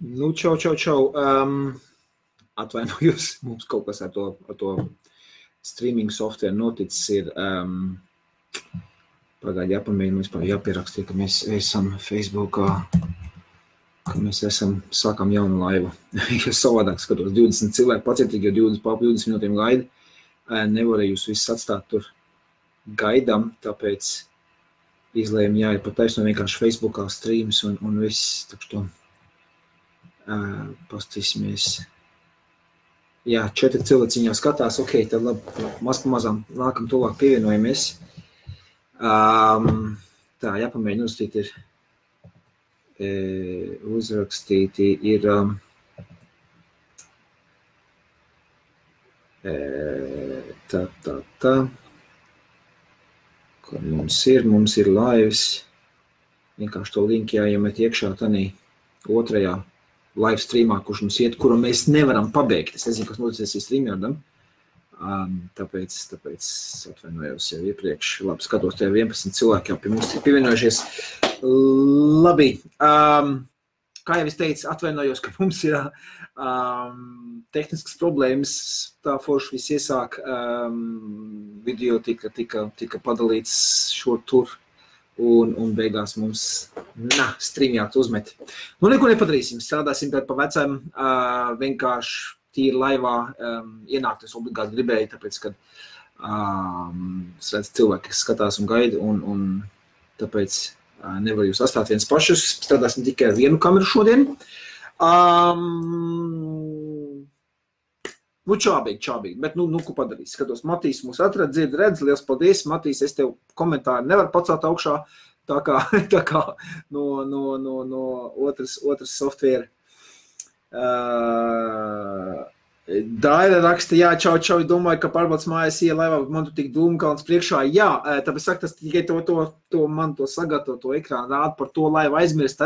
Nu, čau, čau, čau. Um, atvainojos, mums kaut kas ar to, ar to streaming software noticis ir. Um, Pagaidiet, jāpamēģina, vispār jāpierakstīt, ka mēs esam Facebookā, ka mēs esam, sākam jaunu laivu. ja savādāk skatos, 20 cilvēki pacietīgi, jo 20 pār 20 minūtēm gaida. Nevarēju jūs visus atstāt tur gaidām, tāpēc izlēmu, jā, ir pat taisno vienkārši Facebookā streams un, un viss. Tā kā Pastīsimies. Jā, četri cilvēciņā skatās. Ok, tad labi, maz pamazām nākam tuvāk pievienojamies. Um, tā, jāpamēģina uzstīt ir e, uzrakstīti ir um, e, tā, tā, tā. Kur mums ir? Mums ir laivs. Vienkārši to linku jāiemet iekšā tanī otrajā live streamā, kurš mums iet, kuru mēs nevaram pabeigt. Es nezinu, kas noticis ar streamjardam. Um, tāpēc, tāpēc atvainojos jau iepriekš. Labi, skatos, tie 11 cilvēki jau pie mums ir pievienojušies. Labi. Um, kā jau es teicu, atvainojos, ka mums ir um, tehniskas problēmas. Tā forši viss iesāk. Um, video tika, tika, tika padalīts šur tur un, un beigās mums na, streamjāt uzmet. Nu, neko nepadarīsim, strādāsim pēc pa vecam, uh, vienkārši tīri laivā um, ienākt, es obligāti gribēju, tāpēc, ka um, es redzu cilvēki, kas skatās un gaida, un, un tāpēc uh, nevaru jūs atstāt viens pašus, strādāsim tikai ar vienu kameru šodien. Um, Nu, čābīgi, čābīgi. Bet, nu, nu ko padarīs? Skatos, Matīs mūs atrada, dzird, redz, liels paldies. Matīs, es tev komentāru nevaru pacelt augšā, tā kā, tā kā no, no, no, no otras, otras software. Uh, Daira raksta, jā, čau, čau, domāju, ka pārbaudas mājas ielaivā, man tu tik dūmkalns priekšā. Jā, tāpēc saka, tas tikai to, to, to man to sagatavo, to ekrānu rādu par to laivu aizmirst.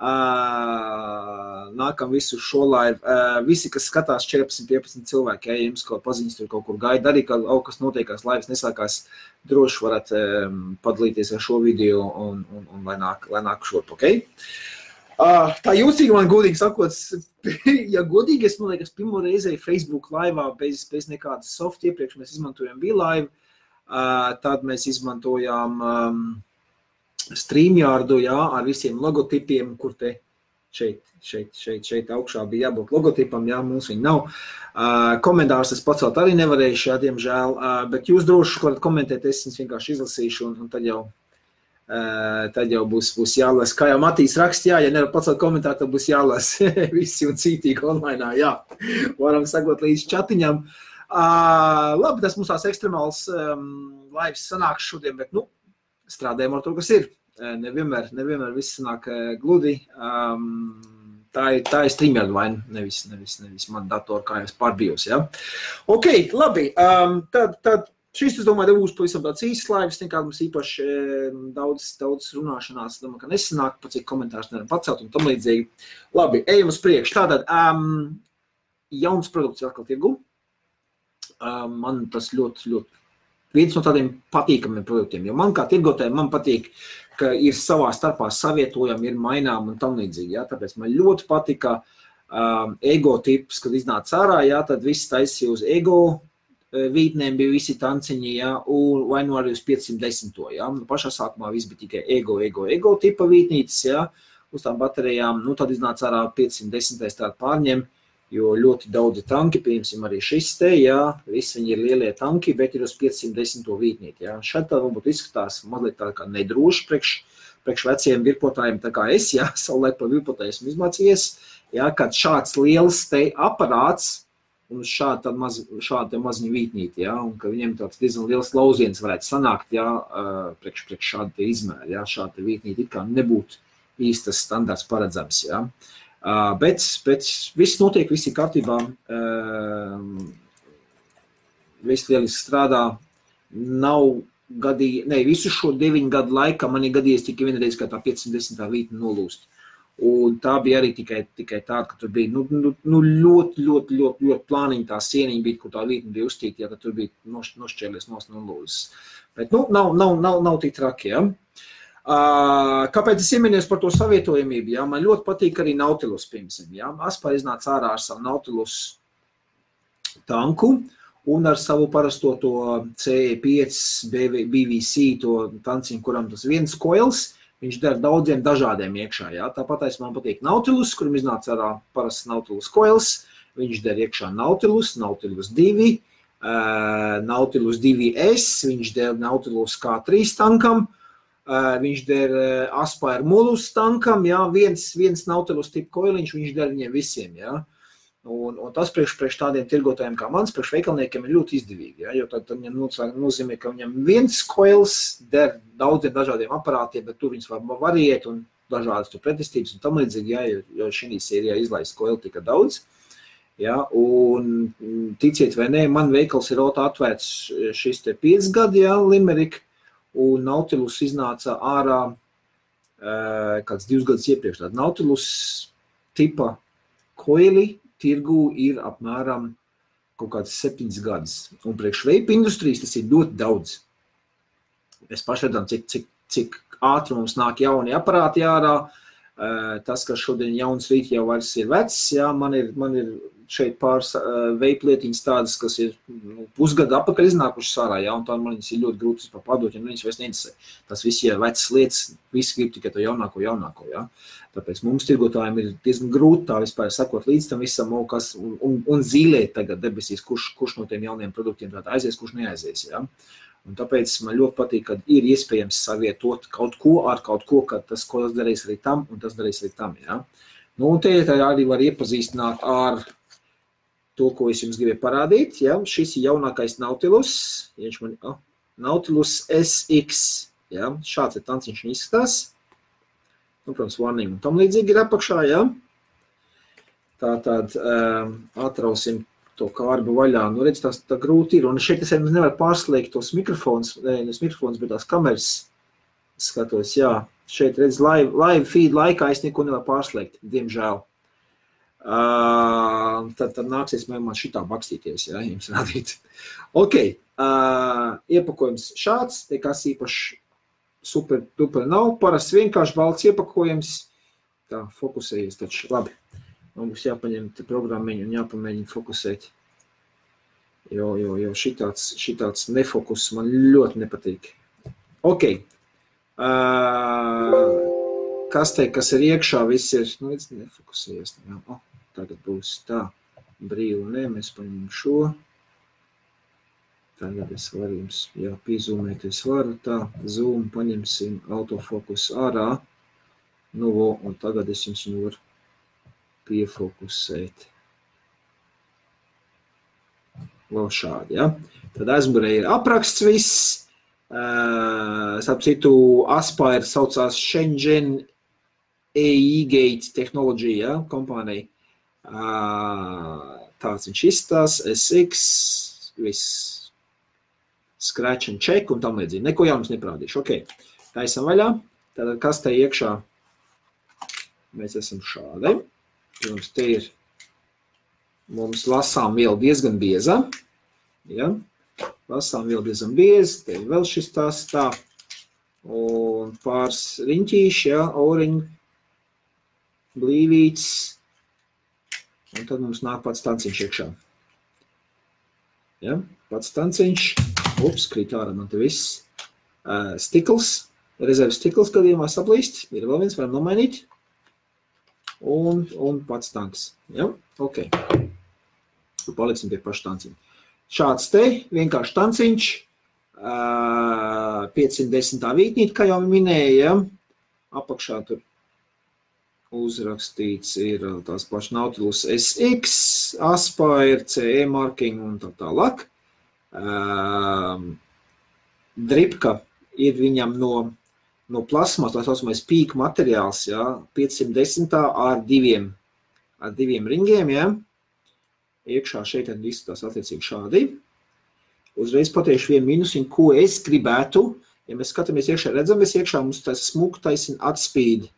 Tad, nākam visu šo laivu. Visi, kas skatās 14, 15 cilvēki, ja jums kaut paziņas tur kaut kur gaida, arī, ka kaut kas notiekās, laivas nesākās, droši varat padalīties ar šo video un, un, un lai nāk, lai nāk šurp, ok? Uh, tā jūtīgi man godīgi sakot, ja godīgi, es, man liekas, pirmo reizi Facebook laivā bez, bez nekādas soft iepriekš mēs izmantojam V-Live, uh, tad mēs izmantojām um, StreamYardu, jā, ar visiem logotipiem, kur te šeit, šeit, šeit, šeit augšā bija jābūt logotipam, jā, mums viņa nav. Uh, komentārus es pacelt arī nevarēju šā, diemžēl, uh, bet jūs droši varat komentēt, es viņus vienkārši izlasīšu, un, un tad jau, uh, tad jau būs, būs jālasa. Kā jau Matīs raksta, jā, ja nevar pacelt komentāru, tad būs jālasa visi un cītīgi online, jā, varam sagot līdz čatiņam. Uh, labi, tas mums tās ekstremāls um, laivs sanāks šodien, bet, nu, strādājam ar to, kas ir nevienmēr, nevienmēr viss nāk gludi. Um, tā ir, tā ir streameru vaina, nevis, nevis, nevis man datora, kā jau es pārbijos. Ja? Ok, labi. Um, tad, tad šis, es domāju, būs pavisam tāds īsts laivs, nekāda mums īpaši daudz, daudz runāšanās, domāju, ka nesanāk, pat cik komentārus nevaram pacelt un tam līdzīgi. Labi, ejam uz priekšu. Tātad, um, jauns produkts atkal tirgu. Um, man tas ļoti, ļoti viens no tādiem patīkamiem produktiem. Jo man kā tirgotājiem, patīk, ka ir savā starpā savietojami, ir maināmi un tam līdzīgi. Ja? Tāpēc man ļoti patika um, ego tips, kad iznāca ārā, ja? tad viss taisīja uz ego uh, vītnēm, bija visi tanciņi, ja? un vai nu arī uz 510. Ja? Nu, pašā sākumā viss bija tikai ego, ego, ego tipa vītnītes, ja? uz tām baterijām, nu tad iznāca ārā 510. tāda pārņem, jo ļoti daudzi tanki, piemēram, arī šis te, jā, visi viņi ir lielie tanki, bet ir uz 510 vītnīti, jā. Šeit tā varbūt izskatās mazliet tā kā nedroši priekš, priekš veciem virpotājiem, tā kā es, jā, savulaik par virpotāju esmu izmācījies, jā, kad šāds liels te aparāts, un šāda maz, šāda maziņa vītnīte, ja, un ka viņiem tāds diezgan liels lauziens varētu sanākt, ja, priekš, priekš šāda izmēra, ja, šāda vītnīte it kā nebūtu īstas standarts paredzams, ja. Uh, Uh, bet, bet viss notiek, viss ir kārtībā. Uh, viss lieliski strādā. Nav gadījis, ne visu šo deviņu gadu laikā man ir gadījies tikai vienreiz, kā tā 510. vītne nolūst. Un tā bija arī tikai, tikai tāda, ka tur bija nu, nu, nu ļoti, ļoti, ļoti, ļoti plāniņa tā sieniņa, bija, kur tā vītne bija uztīta, ja tur bija nošķēlies nos nolūzes. Bet, nu, nav, nav, nav, nav tik traki, ja. Kāpēc es ieminēju par to savietojamību? Jā? Man ļoti patīk arī Nautilus. Piemēram, Aspār iznāca ārā ar savu Nautilus tanku un ar savu parasto to CE5 BVC, to tanciņu, kuram tas viens koils. Viņš dara daudziem dažādiem iekšā. Jā. Tāpat es man patīk Nautilus, kurim iznāca ārā parasts Nautilus koils. Viņš der iekšā Nautilus, Nautilus 2, uh, Nautilus 2S, viņš der Nautilus K3 tankam, viņš der uh, Aspire Mulus tankam, jā, viens, viens Nautilus tipu koiliņš, viņš der viņiem visiem, jā. Un, un tas priekš, priekš tādiem tirgotājiem kā mans, priekš veikalniekiem ir ļoti izdevīgi, jā, jo tad, tad viņam nozīmē, ka viņam viens koils der daudziem dažādiem aparātiem, bet tur viņus var variēt un dažādas tur pretestības un tam līdzīgi, jā, jo, jo šī sērijā izlaist koili tika daudz. Ja, un, ticiet vai nē, man veikals ir atvērts šis te 5 gadi, ja, Limerick, un Nautilus iznāca ārā kāds divus gadus iepriekš. Tad Nautilus tipa koili tirgu ir apmēram kaut kāds septiņas gadus. Un priekš veipa industrijas tas ir ļoti daudz. Mēs paši redzam, cik, cik, cik ātri mums nāk jauni aparāti ārā. Tas, kas šodien jauns rīt jau vairs ir vecs, jā, man ir, man ir šeit pāris veiplietiņas tādas, kas ir nu, pusgadu atpakaļ iznākušas ārā, ja, un tā man viņas ir ļoti grūti vispār padot, ja nu viņas vairs neinteresē. Tas viss ir vecas lietas, visi grib tikai to jaunāko, jaunāko, ja. Tāpēc mums tirgotājiem ir diezgan grūti tā vispār sakot līdz tam visam, kas, un, un, un zīlēt tagad debesīs, kurš, kurš no tiem jauniem produktiem tātad aizies, kurš neaizies, ja. Un tāpēc man ļoti patīk, ka ir iespējams savietot kaut ko ar kaut ko, ka tas, ko tas darīs arī tam, un tas darīs arī tam, ja. Nu, un te arī var iepazīstināt ar to, ko es jums gribēju parādīt. Ja? Šis ir jaunākais Nautilus. Viņš man oh, Nautilus SX. Ja? Šāds ir tanciņš izskatās. Nu, protams, warning un tam līdzīgi ir apakšā. Ja? Tā tad um, atrausim to kārbu vaļā. Nu, redz, tas tā grūti ir. Un šeit es nevaru pārslēgt tos mikrofons, ne, ne mikrofons, bet tās kameras skatos. Jā, šeit redz live, live feed laikā es neko nevaru pārslēgt, diemžēl. Uh, tad, tad nāksies man šitā bakstīties, ja jums rādīt. Ok, uh, iepakojums šāds, nekas īpaši super duper nav, parasti vienkārši balts iepakojums. Tā, fokusējies taču, labi. Man būs jāpaņem te programmiņu un jāpamēģina fokusēt. Jo, jo, jo šitāds, šitāds nefokus man ļoti nepatīk. Ok. Uh, kas te, kas ir iekšā, viss ir, nu, nefokusējies. Jā. Oh tagad būs tā brīvi, nē, mēs paņemam šo. Tagad es varu jums, jā, pīzūmēt, es varu tā, zoom, paņemsim autofokus ārā, nu, un tagad es jums varu piefokusēt. Vēl šādi, ja. Tad aizmugurē ir apraksts viss, Uh, starp citu, Aspire saucās Shenzhen EIGate Technology ja, kompānija. Tāds viņš izstāsta, SX, viss scratch and check un tam līdzīgi. Neko jaunas neprādīšu. Ok, taisam vaļā. Tātad, kas te iekšā? Mēs esam šādi. Jums te ir, mums lasām viela diezgan bieza. Ja? Lasām viela diezgan bieza. Te ir vēl šis tās tā. Un pāris riņķīši, ja, auriņi, blīvīts, Un tad mums nāk pats tanciņš iekšā. Ja? Pats tanciņš, ups, krīt ārā man te viss. Uh, stikls, rezerves stikls gadījumā saplīst, ir vēl viens, varam nomainīt. Un, un pats tanks. Ja? Ok. Paliksim pie paša tanciņa. Šāds te, vienkārši tanciņš, uh, 510 vītnīt, kā jau minēja, ja? apakšā tur uzrakstīts ir uh, tās pašas Nautilus SX, Aspire, CE marking un tā tālāk. Um, dripka ir viņam no, no plasmas, tā saucamais pīka materiāls, ja, 510 ar diviem, ar diviem ringiem, ja. Iekšā šeit izskatās attiecīgi šādi. Uzreiz pateikšu vienu minusiņu, ko es gribētu, ja mēs skatāmies iekšā, redzam, mēs iekšā mums tas smuku taisina atspīdi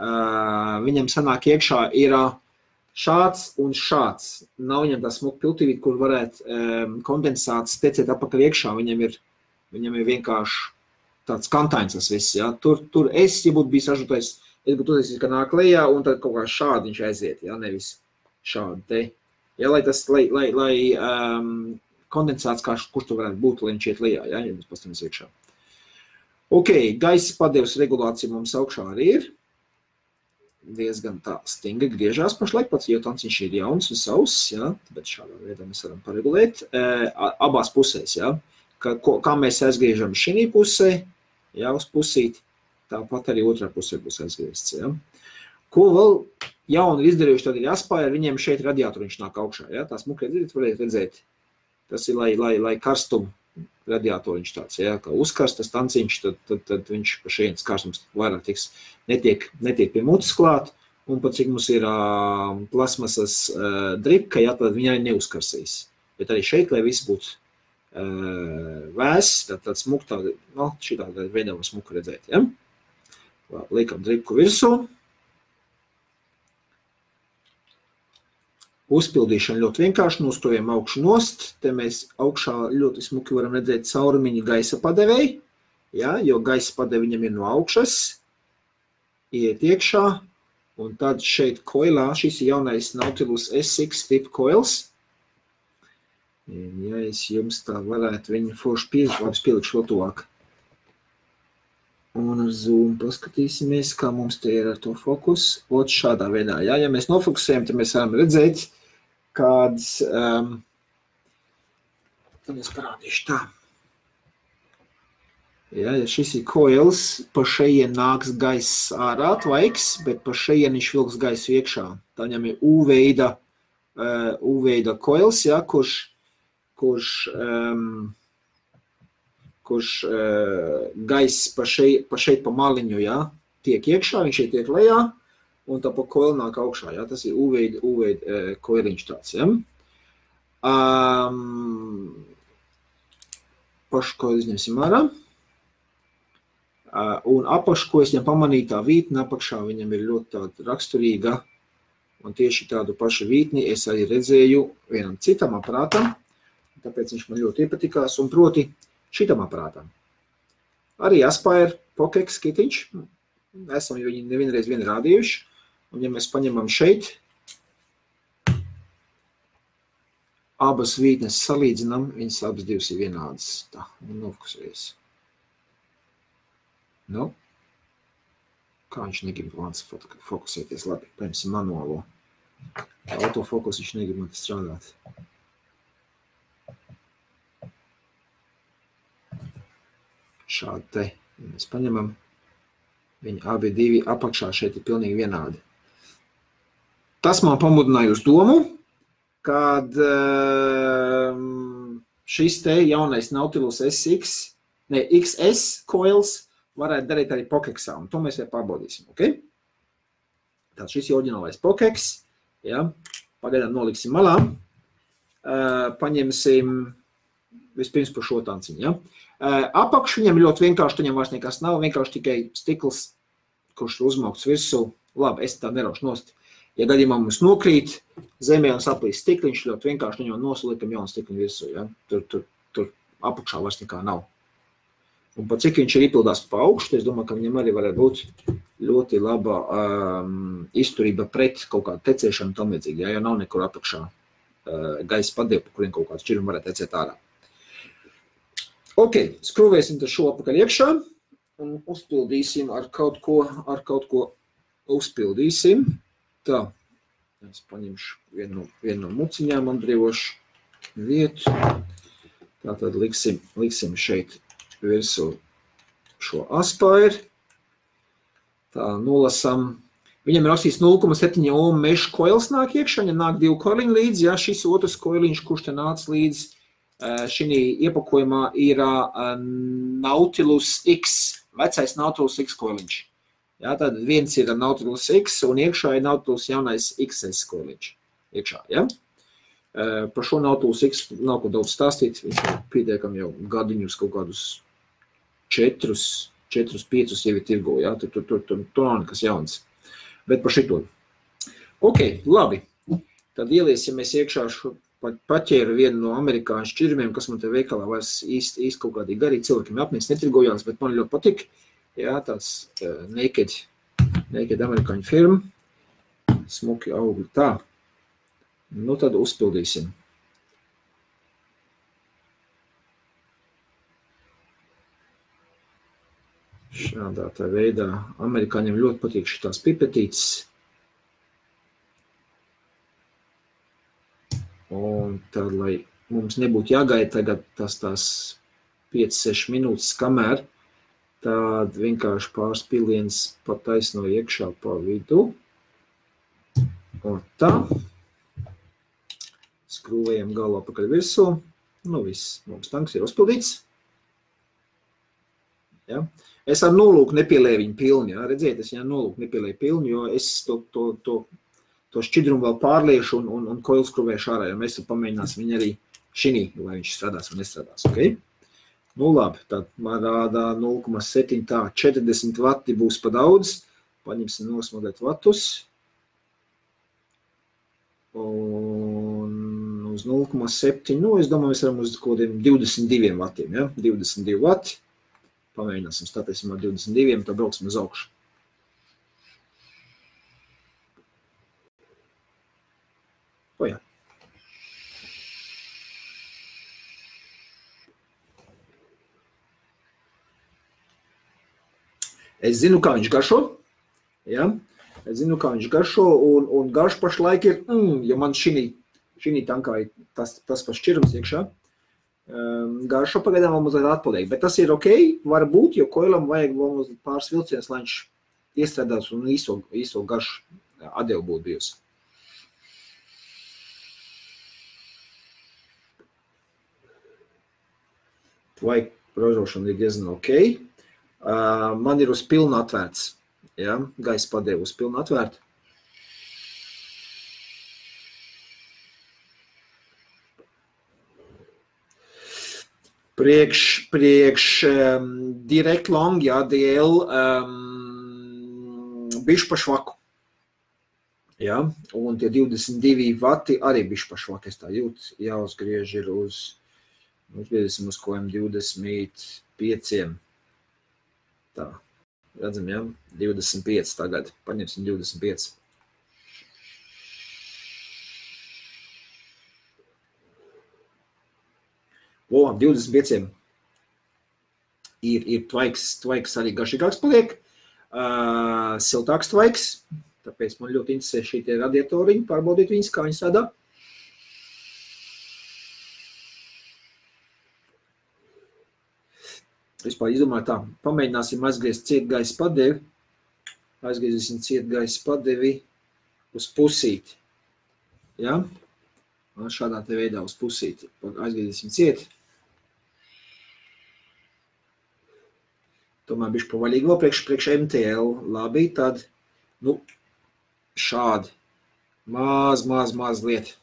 viņam sanāk iekšā ir šāds un šāds. Nav viņam tā smuka piltīvīte, kur varētu kondensāts tecēt apakaļ iekšā. Viņam ir, viņam ir vienkārši tāds kantains tas viss. Ja? Tur, tur es, ja būtu bijis ražotājs, es būtu uztaisījis, ka nāk lejā un tad kaut kā šādi viņš aiziet, ja? nevis šādi te. Ja, lai tas, lai, lai, lai um, kondensāts, kā, kurš tur varētu būt, lai viņš iet lejā, ja, ja mēs pastamies iekšā. Ok, gaisa padevs regulācija mums augšā arī ir diezgan tā stingri griežās pašlaik, pats jotons viņš ir jauns un savs, ja, bet šādā veidā mēs varam paregulēt abās pusēs, ja, ka, ko, kā mēs aizgriežam šī pusē, ja, uz pusīt, tāpat arī otrā pusē būs aizgriezts, ja. Ko vēl jauni ir izdarījuši, tad ir jāspāja, viņiem šeit radiatoriņš nāk augšā, ja, tās mukrē dzirdat, varētu redzēt, tas ir, lai, lai, lai karstumu radiatoriņš tāds, ja, ka uzkarsta stanciņš, tad, tad, tad viņš pa šeit karstums vairāk tiks, netiek, netiek pie mutes klāt, un pat cik mums ir uh, plasmasas uh, dripka, ja, tad viņa neuzkarsīs. Bet arī šeit, lai viss būtu uh, vēss, tad tāds smuk tā, no, šitā veidā var smuku redzēt, ja. Liekam dripku virsū. Uzpildīšana ļoti vienkārši, nosktojam augšu nost, te mēs augšā ļoti smuki varam redzēt caurumiņu gaisa padevēji, ja, jo gaisa padeve viņam ir no augšas, iet iekšā, un tad šeit koilā, šis ir jaunais Nautilus SX tipa koils, ja es jums tā varētu viņu forši pielikšu, labi, pielikšu vēl tuvāk. Un uz Zoom paskatīsimies, kā mums te ir ar to fokus. Ot šādā veidā, ja, ja mēs nofokusējam, tad mēs varam redzēt, kādas, um, tad es parādīšu tā. Ja, ja šis ir koils, pa šeien nāks gaiss ārā tvaiks, bet pa šeien viņš vilks gaisu iekšā. Tā viņam ir U-veida, uh, U-veida koils, ja, kurš, kurš, um, kurš uh, gaiss pa šeit, pa šeit pa maliņu, ja, tiek iekšā, viņš šeit tiek lejā, un tā pa koili nāk augšā. Ja? Tas ir U-veida, U-veida e, koiliņš tāds. Ja? Um, pašu koili izņemsim ārā. Uh, un apakšu, ko es viņam pamanīju, tā vītne apakšā viņam ir ļoti tāda raksturīga. Un tieši tādu pašu vītni es arī redzēju vienam citam aparātam. Tāpēc viņš man ļoti iepatikās. Un proti šitam aparātam. Arī Aspire Pokex kitiņš. Esam viņu nevienreiz vien rādījuši. Mēs paņemam šeit, abas vītnes salīdzinām, viņas abas divas ir vienādas. Tā, un nofokusējas. Nu, kā viņš negrib vāns fokusēties labi, paņemsim manuālo. Autofokus viņš negrib man strādāt. Šādi te, mēs paņemam, viņi abi divi apakšā šeit ir pilnīgi vienādi. Tas man pamudināja uz domu, kad ehm, šis te jaunais Nautilus SX, ne, XS coils varētu darīt arī pokeksā, un to mēs arī pārbaudīsim, ok? Tātad šis ir oriģinālais pokeks, ja, pagaidām noliksim malā, uh, paņemsim vispirms par šo tanciņu, ja. Uh, apakšu viņam ļoti vienkārši, viņam vairs nekas nav, vienkārši tikai stikls, kurš ir uzmaukts virsū, labi, es tā neraušu nost, Ja gadījumā mums nokrīt zemē un saplīst stikliņš, ļoti vienkārši viņam nosliekam jaunu stikliņu virsū. Ja? Tur, tur, tur apakšā vairs nekā nav. Un pat cik viņš ir izpildās pa augšu, es domāju, ka viņam arī varētu būt ļoti laba um, izturība pret kaut kādu tecēšanu tam līdzīgi, ja, ja nav nekur apakšā uh, gaisa padiepa, kuriem kaut kāds šķirumi varētu tecēt ārā. Ok, skrūvēsim šo apakaļ iekšā un uzpildīsim ar kaut ko, ar kaut ko uzpildīsim. Tā, es paņemšu vienu no, vienu no muciņām, atbrīvošu vietu. Tā tad liksim, liksim šeit virsū šo aspairu. Tā, nolasam. Viņam ir rakstīts 0,7 ohm meža koils nāk iekšā, viņam nāk divi koiliņi līdzi, ja šis otrs koiliņš, kurš te nāca līdzi šī iepakojumā, ir Nautilus X, vecais Nautilus X koiliņš. Jā, tad viens ir Nautilus X un iekšā ir Nautilus jaunais XS skoliņš. Iekšā, ja? Par šo Nautilus X nav ko daudz stāstīt. Viņš ir pietiekami jau gadiņus kaut kādus četrus, četrus, piecus jau ir tirgo, ja? Tur, tur, tur, tur, tur nav nekas jauns. Bet par šito. Ok, labi. Tad ieliesimies iekšā šo paķēru vienu no amerikāņu šķirmiem, kas man te veikalā vairs īsti, īsti kaut kādīgi arī cilvēkiem apnīst netirgojās, bet man ļoti patika. Jā, tāds uh, naked, naked amerikāņu firma. Smuki augļi. Tā. Nu tad uzpildīsim. Šādā tā veidā amerikāņiem ļoti patīk šitās pipetītes. Un tad, lai mums nebūtu jāgaida tagad tas tās 5-6 minūtes, kamēr, tad vienkārši pāris piliens pa taisno iekšā pa vidu. Un tā. Skrūvējam galu apakaļ virsū. Nu viss, mums tanks ir uzpildīts. Ja? Es ar nolūku nepielēju viņu pilnu. Ja? Redziet, es viņu nolūku nepielēju pilnu, jo es to, to, to, to šķidrumu vēl pārliešu un, un, un koils krūvēšu ārā, jo mēs pamēģināsim viņu arī šī, lai viņš strādās vai nestrādās. Okay? Nu, labi, tad man rādā 0,7, tā 40 vati būs pa daudz. Paņemsim nosmodēt vatus. Un uz 0,7, nu, es domāju, mēs varam uz kaut kādiem 22 vatiem, ja? 22 vati. Pamēģināsim, stāties ar 22, tad brauksim uz augšu. O, jā. Es zinu, kā viņš garšo. Ja? Es zinu, kā viņš garšo, un, un garš pašlaik ir, mm, ja man šī, tankā ir tas, tas pats šķirums iekšā, um, garšo pagaidām vēl mazliet atpaliek, bet tas ir ok, varbūt, jo koilam vajag vēl mazliet pāris vilciens, lai viņš iestrādās un īsto, īsto garšu atdevu būtu bijusi. Vai ražošana ir diezgan ok. Man ir uz pilnu atvērts. Ja? Gaisa padevu uz pilnu atvērtu. Priekš, priekš um, direkt long, jā, DL um, bišķi pa švaku. Ja? Un tie 22 vati arī bišķi pa švaku. Es tā jūtu, jāuzgriež ir uz, uzgriezīsim uz kojiem 25. Tā, redzam, ja? 25 tagad. Paņemsim 25. O, 25. Ir, ir tvaiks, tvaiks arī garšīgāks paliek. Uh, siltāks tvaiks. Tāpēc man ļoti interesē šī tie radiatoriņi, pārbaudīt viņas, kā viņi strādā. Vispār izdomāju tā, pamēģināsim aizgriezt ciet gaisa padevi. Aizgriezīsim ciet gaisa padevi uz pusīti. Ja? Šādā te veidā uz pusīti. Aizgriezīsim ciet. Tomēr bišķi pavaļīgi vēl priekš, priekš MTL. Labi, tad, nu, šādi. Maz, maz, maz liet.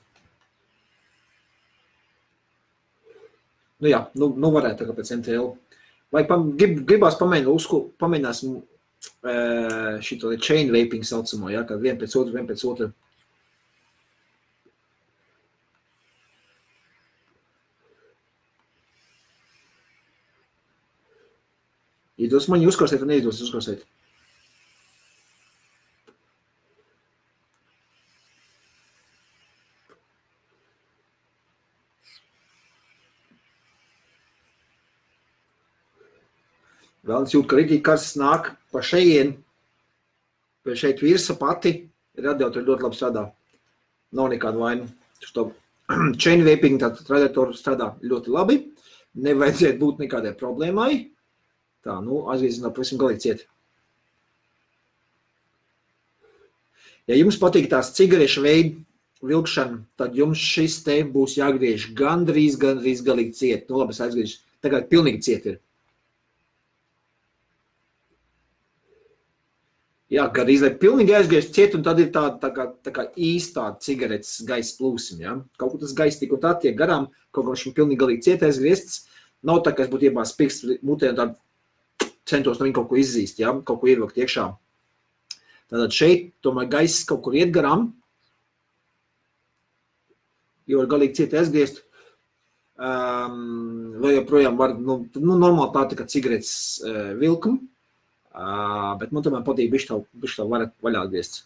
Nu jā, nu, nu varētu tagad pēc MTL. Vai pam, grib, gribās pamēģināt, uzku, pamēģināsim uh, šito chain vaping saucamo, ja, kad vien pēc otru, vien pēc otru. Iedos man uzklausīt un neizdos uzklausīt. Vēl es jūtu, ka rītīgi karsts nāk pa šeien, vai šeit virsa pati, radiatori ļoti labi strādā. Nav nekāda vaina. To chain vaping, tātad radiatori strādā ļoti labi. Nevajadzētu būt nekādai problēmai. Tā, nu, aizvīzināt pavisam galīgi ciet. Ja jums patīk tās cigarešu veidu vilkšana, tad jums šis te būs jāgriež gandrīz, gandrīz galīgi ciet. Nu, labi, es aizgriežu. Tagad pilnīgi ciet ir. Jā, gan izlai pilnīgi aizgriezt ciet, un tad ir tāda tā kā, tā kā īstā cigaretes gaisa plūsma. Ja? Kaut kur tas gaisa tik un tā tiek garām, kaut kā viņš pilnīgi galīgi ciet aizgriezts. Nav tā, ka es būtu iebās pirksts mutē un tā centos no viņa kaut ko izzīst, ja? kaut ko ievilkt iekšā. Tātad šeit tomēr gaiss kaut kur iet garām. jo ir galīgi cieti aizgriezt. Um, vai joprojām var, nu, nu normāli tā tā kā cigaretes uh, vilkuma, uh, bet man tomēr patīk bišķi tā, bišķi tā vaļā, vaļā griezt.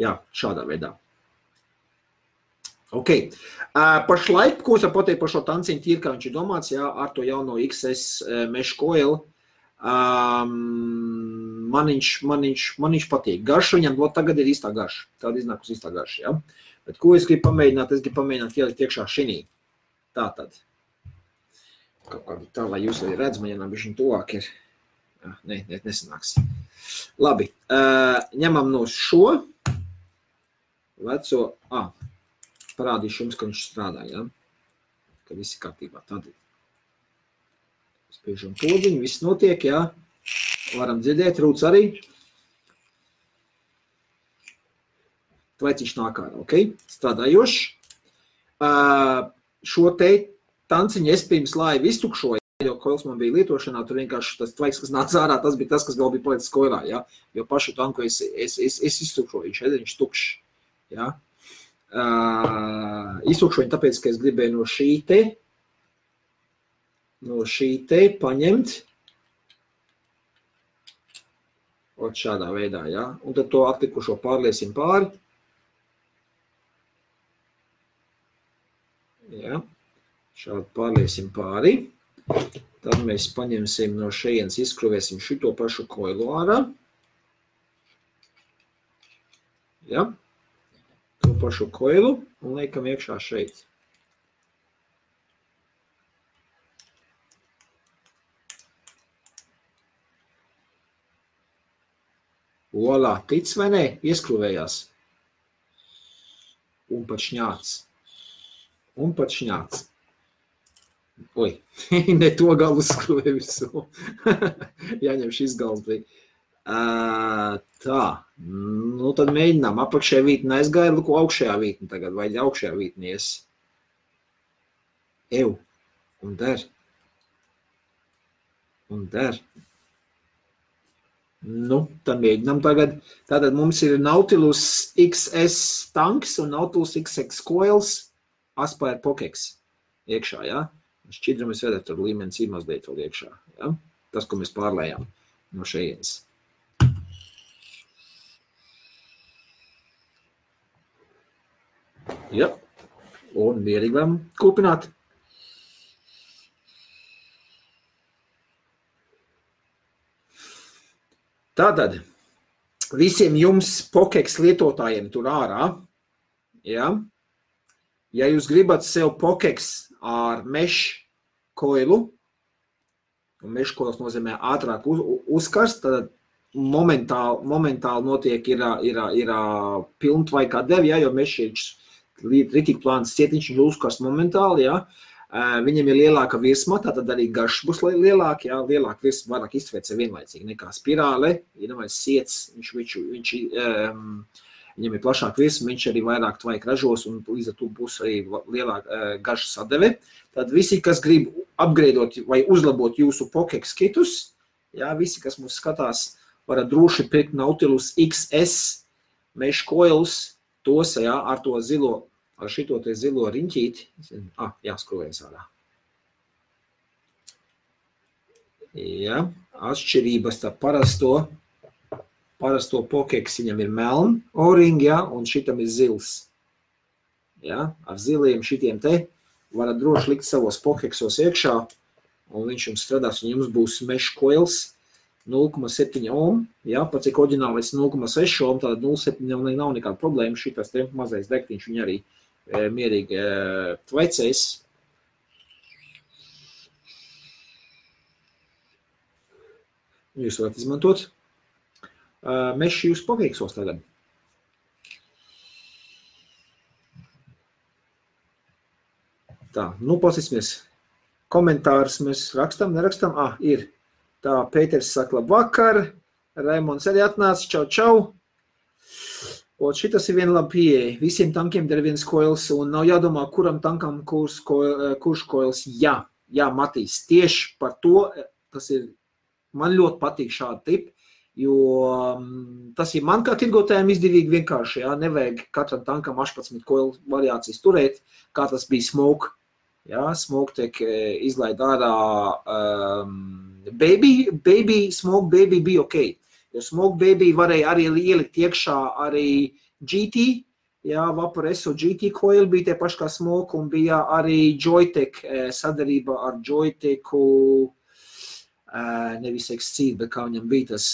Jā, šādā veidā. Ok. Uh, pašlaik, ko es pateikt par šo tanciņu tīri, kā viņš ir domāts, jā, ar to jauno XS mešu koilu, um, man, viņš, man, viņš, man viņš patīk. Garša viņam, vot tagad ir īstā garša. Tāda iznākus īstā garša, jā. Bet ko es gribu pamēģināt? Es gribu pamēģināt ielikt iekšā šinī. Tā tad. Kaut kā tā, lai jūs arī redz, man jānāk bišķiņ tuvāk ir. Jā, ne, ne, nesanāks. Labi, uh, ņemam no šo veco, ah, parādīšu jums, ka viņš strādā, ja? ka viss ir kārtībā. Tad spiežam podziņu, viss notiek, jā. Varam dzirdēt, rūts arī. Tvaiciņš nāk ārā, ok? Strādājošs. Uh, šo te tanciņu es pirms laivu iztukšoju, jo koils man bija lietošanā, tur vienkārši tas tvaiks, kas nāca ārā, tas bija tas, kas vēl bija palicis koilā, ja? Jo pašu tanku es, es, es, es iztukšoju, viņš ir, viņš tukšs, ja? Uh, iztukšoju tāpēc, ka es gribēju no šī te, no šī te paņemt, ot šādā veidā, ja? Un tad to atlikušo pārliesim pāri. Ja? Šādi pārliesim pāri. Tad mēs paņemsim no šejienes, izskruvēsim šito pašu koilu ārā. Ja? To pašu koilu un liekam iekšā šeit. Olā, tic vai nē, ieskrūvējās. Un pat šņāts. Un pat šņāts. Oi, ne to galu skrūvē visu. Jāņem šis gals bija. Uh, tā, nu tad mēģinām. Apakšējā vītne aizgāja, lūk, augšējā vītne tagad, vai augšējā vītne ies. Ew, un der. Un der. Nu, tad mēģinām tagad. Tātad mums ir Nautilus XS tanks un Nautilus XX coils Aspire Pokeks iekšā, ja? Šķidrumis redaktoru līmenis ir mazliet vēl iekšā, ja? Tas, ko mēs pārlējām no šejienes. Ja, un mierīgi varam kupināt. Tātad visiem jums pokeks lietotājiem tur ārā, ja, ja jūs gribat sev pokeks ar mešu koilu, mešu koils nozīmē ātrāk uz, uzkarst, tad momentāli, momentāli notiek ir, ir, ir pilntvaikā devi, ja, jo meši ir ritīgi plāns cietiņš, viņš uzkarst momentāli, ja, Viņam ir lielāka virsma, tātad arī garš būs lielāka, jā, lielāka virsma vairāk iztvērts vienlaicīgi nekā spirāle. Ja nevajag siets, viņš, viņš, viņš um, viņam ir plašāka virsma, viņš arī vairāk tvaik ražos un līdz ar to būs arī lielāka uh, garša sadeve. Tad visi, kas grib upgradeot vai uzlabot jūsu pokeks kitus, jā, visi, kas mūs skatās, varat droši pirkt Nautilus XS mesh coils, tos, jā, ar to zilo ar šito zilo riņķīti, ah, jāskrojas ārā. Ja, atšķirības starp parasto, parasto pokeks viņam ir meln o-ringi, ja, un šitam ir zils. Ja, ar ziliem šitiem te varat droši likt savos pokeksos iekšā, un viņš jums strādās, un jums būs mesh coils 0,7 ohm, ja, pat cik oriģinālais 0,6 ohm, tātad 0,7 nav nekāda problēma, šitas te mazais dektiņš viņa arī mierīgi tvaicējis. Jūs varat izmantot mešu jūsu pokīksos tagad. Tā, nu pasīsimies. Komentārus mēs rakstam, nerakstam. Ah, ir. Tā, Pēters saka labvakar. Raimons arī atnāca. Čau, čau. Un šitas ir viena laba pieeja. Visiem tankiem ir viens koils, un nav jādomā, kuram tankam kurs, koil, kurš koils. Jā, jā, Matīs, tieši par to tas ir. Man ļoti patīk šādi tipi, Jo um, tas ir man kā tirgotājiem izdevīgi vienkārši. Jā, nevajag katram tankam 18 koilu variācijas turēt, kā tas bija smoke. Jā, smoke tiek izlaid ārā. Um, baby, baby, smoke baby bija ok. Jo smoke baby varēja arī ielikt iekšā arī GT. Jā, Vaporeso GT coil bija tie paši kā smoke un bija arī Joytech sadarība ar Joytechu nevis ekscīt, bet kā viņam bija tas,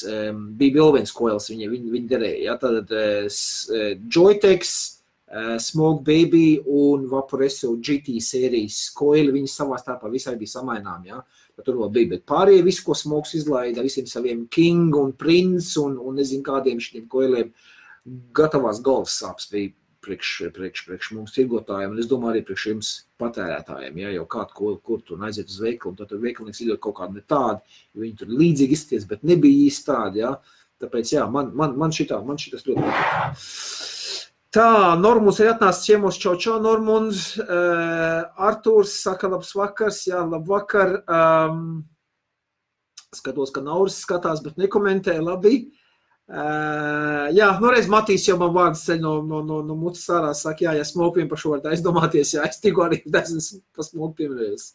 bija vēl viens koils, viņa, viņa, viņa derēja. Ja? Tad Joytex, Smoke Baby un Vaporeso GT sērijas koili, viņi savā starpā visai bija samainām, ja? Tad tur vēl bija, bet pārējie visu, ko Smokes izlaida, visiem saviem King un Prince un, un nezinu kādiem šiem koiliem, gatavās galvas sāpes bija priekš, priekš, priekš mums tirgotājiem, un es domāju, arī priekš jums patērētājiem. Ja jau kādu, kur, kur tur aiziet uz veikalu, tad veikalnieks iedod kaut kādu ne tādu, jo viņi tur līdzīgi izties, bet nebija īsti tādi. Ja? Tāpēc, jā, man, man, man, šitā, man šitas ļoti patīk. Tā, Normons ir atnācis ciemos, čau, čau, Normons. Uh, Artūrs saka, labs vakars, jā, labvakar. Um, skatos, ka Nauris skatās, bet nekomentē, labi. Uh, Uh, jā, nu reiz Matīs jau man vārds ceļ no, no, no, no mutes ārā, saka, jā, ja smokpiem par šo varat aizdomāties, jā, es tikko arī esmu pa smokpiem reiz.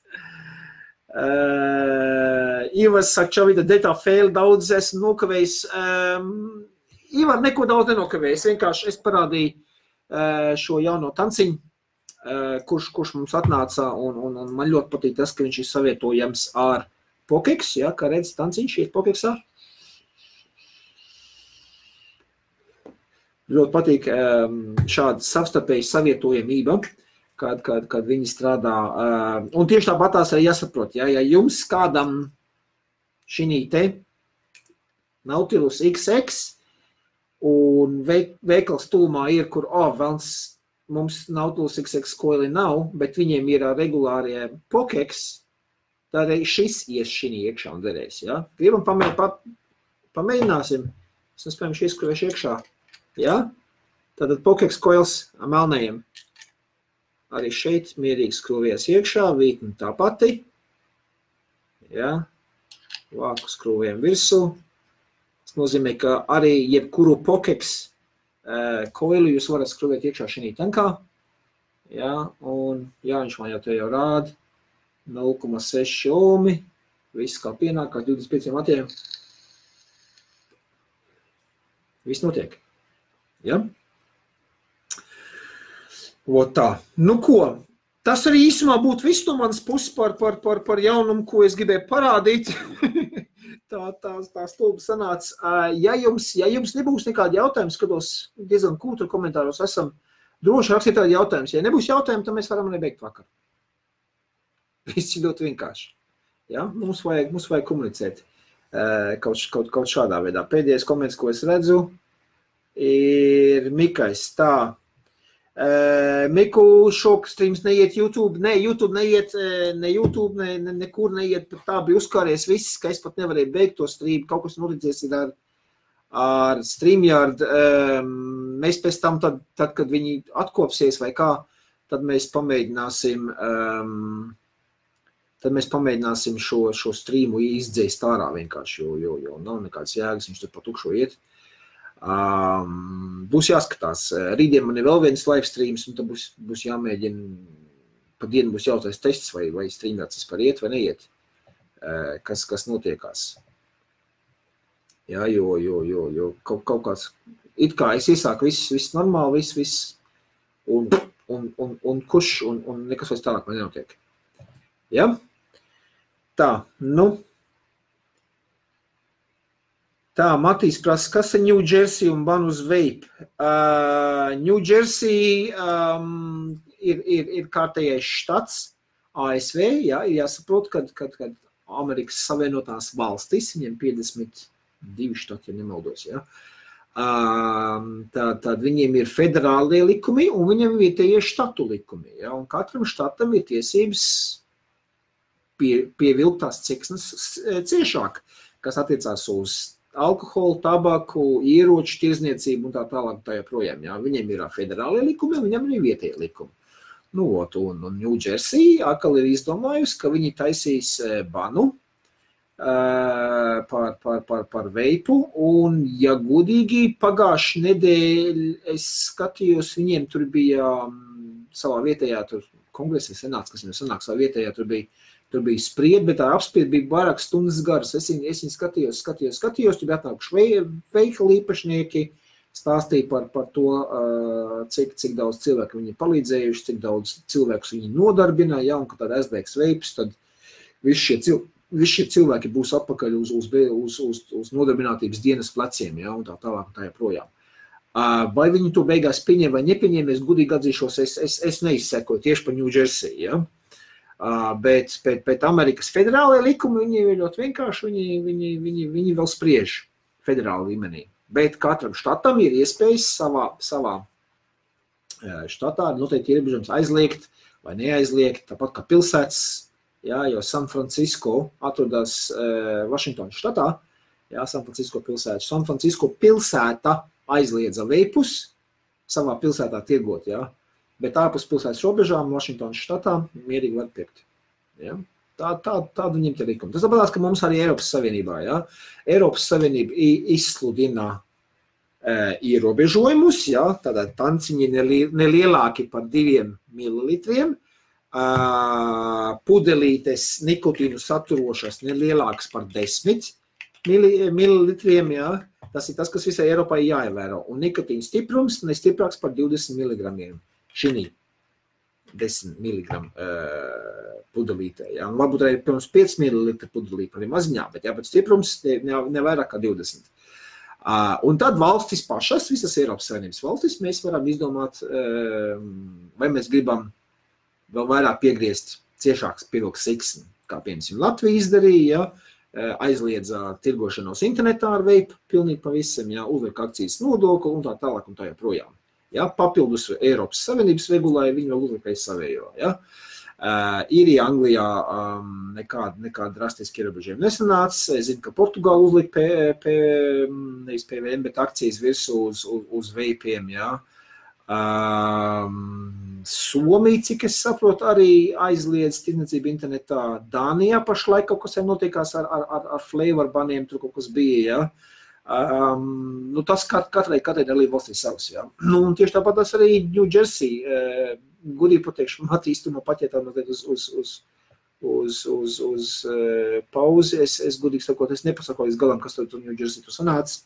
Uh, Ivars saka, čovida data fail, daudz esmu nokavējis. Um, Ivar neko daudz nenokavējis, vienkārši es parādīju uh, šo jauno tanciņu, uh, kurš, kurš mums atnāca, un, un, un man ļoti patīk tas, ka viņš ir savietojams ar Pokeks, jā, kā redz, tanciņš ir Pokeksā. Ļoti patīk ehm, šāda savstarpēja savietojamība, kad, kad, kad viņi strādā. Ehm, un tieši tāpat tās arī jāsaprot, ja, ja jums kādam šī te Nautilus XX un veikals tūmā ir, kur, oh, velns, mums Nautilus XX koili nav, bet viņiem ir regulārie pokeks, tad arī šis ies šī iekšā un derēs. Ja? Gribam pamē, pa, pamēģināsim. Es nespējam šī izskrējuši iekšā. Ja? Tātad pokeks koils melnējiem. Arī šeit mierīgi skrūvies iekšā, vītni tā pati. Ja? Vāku skrūviem virsū. Tas nozīmē, ka arī jebkuru pokeks koilu jūs varat skrūvēt iekšā šī tankā. Ja? Un Jānis man jau te jau rāda 0,6 ohmi. Viss kā pienāk, kā 25 vatiem. Viss notiek. Ja? Ot tā. Nu ko, tas arī īsumā būtu viss no manas puses par, par, par, par jaunumu, ko es gribēju parādīt. tā, tā, tā stulba sanāca. Ja jums, ja jums nebūs nekādi jautājumi, skatos diezgan kūtru komentāros esam, droši rakstiet tādi jautājumus. Ja nebūs jautājumi, tad mēs varam arī beigt vakar. Viss ir ļoti vienkārši. Ja? Mums, vajag, mums vajag komunicēt kaut, kaut, kaut šādā veidā. Pēdējais komentārs, ko es redzu, ir Mikais. Tā. Uh, Miku šoks streams neiet YouTube, ne, YouTube neiet, ne YouTube, ne, ne, nekur neiet, pat tā bija uzkāries viss, ka es pat nevarēju beigt to stream, kaut kas noticies ir ar, ar StreamYard. Um, mēs pēc tam, tad, tad, kad viņi atkopsies vai kā, tad mēs pamēģināsim, um, tad mēs pamēģināsim šo, šo streamu izdzēst ārā vienkārši, jo, jo, jo nav nekāds jēgas, viņš tur pa tukšo iet. Uh, Um, būs jāskatās. Rītdien man ir vēl viens live streams, un tad būs, būs jāmēģina, pa dienu būs jāuztais tests, vai, vai streamēts vispār iet vai neiet, uh, kas, kas notiekās. Jā, jo, jo, jo, jo kaut, kaut kāds, it kā es iesāku viss, viss normāli, viss, viss, un, un, un, un kurš, un, un nekas vairs tālāk man nenotiek. Ja? Tā, nu, Tā, Matīs prasa, kas ir Jersey un Banus Vape? Uh, New Jersey um, ir, ir, ir kārtējais štats ASV, jā, ir jāsaprot, kad, kad, kad Amerikas Savienotās valstis, viņiem 52 štati, ja nemaldos, jā. Um, tā, tad viņiem ir federālie likumi un viņiem ir tie štatu likumi, jā, un katram štatam ir tiesības pie, pievilkt tās ceksnes ciešāk, kas attiecās uz alkoholu, tabaku, ieroču tirzniecību un tā tālāk. Tā joprojām, jā. Viņiem ir federālie likumi, viņam ir vietējie likumi. Nu, ot, un, un New Jersey atkal ir izdomājusi, ka viņi taisīs banu uh, par, par, par, par veipu. Un, ja godīgi, pagājušā nedēļa es skatījos, viņiem tur bija um, savā vietējā tur kongresā, senāts, kas viņam sanāk savā vietējā, tur bija, tur bija spriedzi, bet tā apspriedze bija vairāk stundas garas. Es viņu, es viņu skatījos, skatījos, skatījos, tur bija atnākuši veikali īpašnieki, stāstīja par, par to, cik, cik daudz cilvēku viņi ir palīdzējuši, cik daudz cilvēku viņi nodarbina, ja, un ka tad aizbēgs veips, tad visi šie cilvēki visi šie cilvēki būs atpakaļ uz, uz, uz, uz, uz nodarbinātības dienas pleciem, ja, un tā tālāk, un tā joprojām. Vai viņi to beigās pieņem vai nepieņem, es gudīgi atzīšos, es, es, es neizsekoju tieši par Jersey. Ja? Bet, bet, bet Amerikas federālajie likumi viņi ir ļoti vienkārši, viņi, viņi, viņi, viņi vēl spriež federāla līmenī. Bet katram štatam ir iespējas savā, savā štatā noteikti ierobežojums aizliegt vai neaizliegt, tāpat kā pilsētas jā, jo San Francisco atrodas Vašingtonas štatā, jā, San Francisco pilsēta. San Francisco pilsēta aizliedza veipus savā pilsētā tirgot, jā, bet ārpus pilsētas robežām Vašingtonas štatā mierīgi var pirkt. Jā. Tā, tā, tāda viņiem ir likuma. Tas tāpēc, ka mums arī Eiropas Savienībā, ja? Eiropas Savienība izsludina e, ierobežojumus, ja? tādā tanciņi nelielāki par diviem mililitriem, pudelītes nikotīnu saturošas ne lielākas par 10 mililitriem. Jā. Tas ir tas, kas visai Eiropai jāievēro. Un nikotīna stiprums ne stiprāks par 20 mg. Šī 10 mg uh, pudelītē. Jā. Un varbūt arī pirms 5 ml pudelīte, arī maziņā, bet, jā, bet stiprums ne, ne, ne vairāk kā 20. Uh, un tad valstis pašas, visas Eiropas Savienības valstis, mēs varam izdomāt, uh, vai mēs gribam vēl vairāk piegriezt ciešāks pirks siksni, kā piemēram Latvija izdarīja, ja, aizliedza tirgošanos internetā ar veipu, pilnīgi pavisam, ja, uzliek akcijas nodokli un tā tālāk un tā joprojām. Ja, papildus Eiropas Savienības regulai viņi vēl uzliek aiz savējo. Ja. Uh, Īrijā, Anglijā um, nekāda, nekāda drastiska ierobežojuma nesanāca. Es zinu, ka Portugāla uzlika nevis PVN, bet akcijas virsū uz, uz, uz veipiem. Ja. Um, Somija, cik es saprotu, arī aizliedz tirdzniecību internetā. Dānijā pašlaik kaut kas notiekās ar, ar, ar, ar flavor baniem, tur kaut kas bija. Ja? Um, nu, tas kat, katrai, katrai dalību valstī savs. Ja? Nu, tieši tāpat tas arī Jersey. Uh, Gudīgi pateikšu, Matīs, tu no paķētā mazliet uz, uz, uz, uz, uz, uz uh, pauzi. Es, es gudīgi sakot, es nepasaku līdz galam, kas tur Jersey tu sanāca.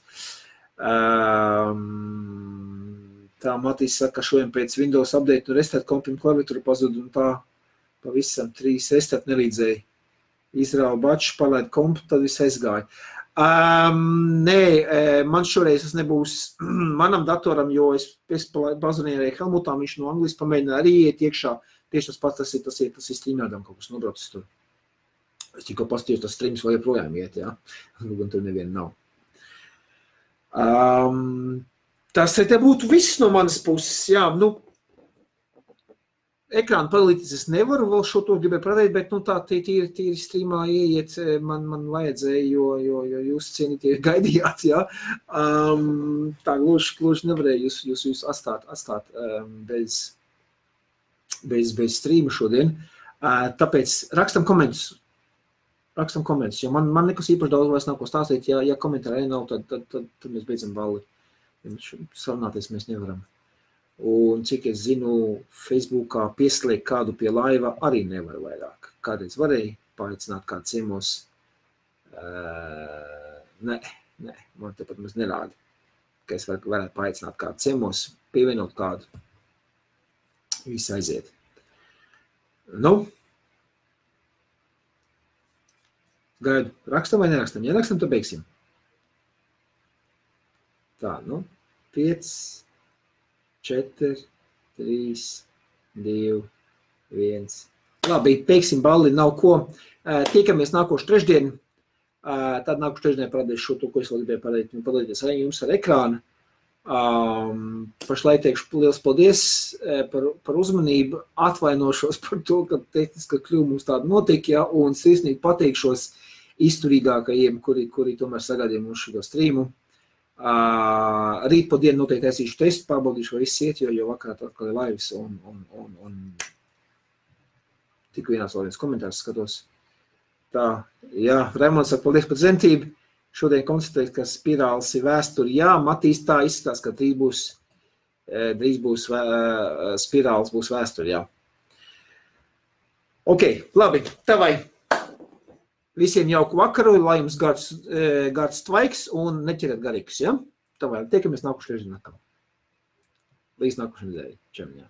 Um, Tā Matīs saka, ka šodien pēc Windows update un restart kompim klaviatūra pazud un tā pavisam trīs restart nelīdzēja. Izrāva baču, palaid kompu, tad viss aizgāja. Um, nē, man šoreiz tas nebūs manam datoram, jo es, es pazvanīju arī Helmutam, viņš no Anglijas pamēģināja arī iet iekšā. Tieši tas pats, tas ir, tas ir, tas ir streamēdam kaut kas nobraucis tur. Es tikko pastījos, tas streams vēl joprojām iet, jā. Nu, gan tur neviena nav. Um, Tas te būtu viss no manas puses. Jā, nu, ekrāna paralītis es nevaru vēl šo to gribēju pateikt, bet nu, tā tīri, tīri strīmā ieiet, man, man vajadzēja, jo, jo, jo jūs cienītie gaidījāt, jā. Um, tā gluži, gluži nevarēju jūs, jūs, jūs atstāt, atstāt um, bez, bez, bez strīma šodien. Uh, tāpēc rakstam komentus. Rakstam komentus, jo man, man nekas īpaši daudz vairs nav ko stāstīt. Ja, ja komentāri nav, tad, tad, tad, tad mēs beidzam balli. Sarunāties mēs nevaram. Un cik es zinu, Facebookā pieslēgt kādu pie laiva arī nevar vairāk. Kādreiz varēja paaicināt kādu ciemos. Uh, nē, nē, man te pat maz nerāda, ka es var, varētu paaicināt kādu ciemos, pievienot kādu. Viss aiziet. Nu, gaidu. Rakstam vai nerakstam? Ja rakstam, tad beigsim. Tā, nu, 5, 4, 3, 2, 1. Labi, teiksim, balli nav ko. Tiekamies nākošu trešdienu. Tad nākošu trešdienu parādīšu šo to, ko es vēl gribēju parādīt. Padalīties arī jums ar ekrānu. Um, pašlaik teikšu liels paldies par, par uzmanību. Atvainošos par to, ka tehniska kļūda mums tāda notika, ja, un sirsnīgi pateikšos izturīgākajiem, kuri, kuri tomēr sagaidīja mums šo strīmu. Uh, rīt pa dienu noteikti taisīšu testu, pārbaudīšu, vai viss iet, jo, jo vakar atkal ir laivs un, un, un, un tik vienās vēl viens komentārs skatos. Tā, jā, Raimons saka, paldies par zentību. Šodien konstatēt, ka spirāls ir vēsture. Jā, Matīs tā izskatās, ka drīz būs, drīz būs vē, spirāls būs vēsture, jā. Ok, labi, tavai. Visiem jauku vakaru, lai jums gards, gards tvaiks un neķerat garīgs, ja? Tavai, tiekamies nākušajā reizē. Līdz nākušajai nedēļai. Čem, jā.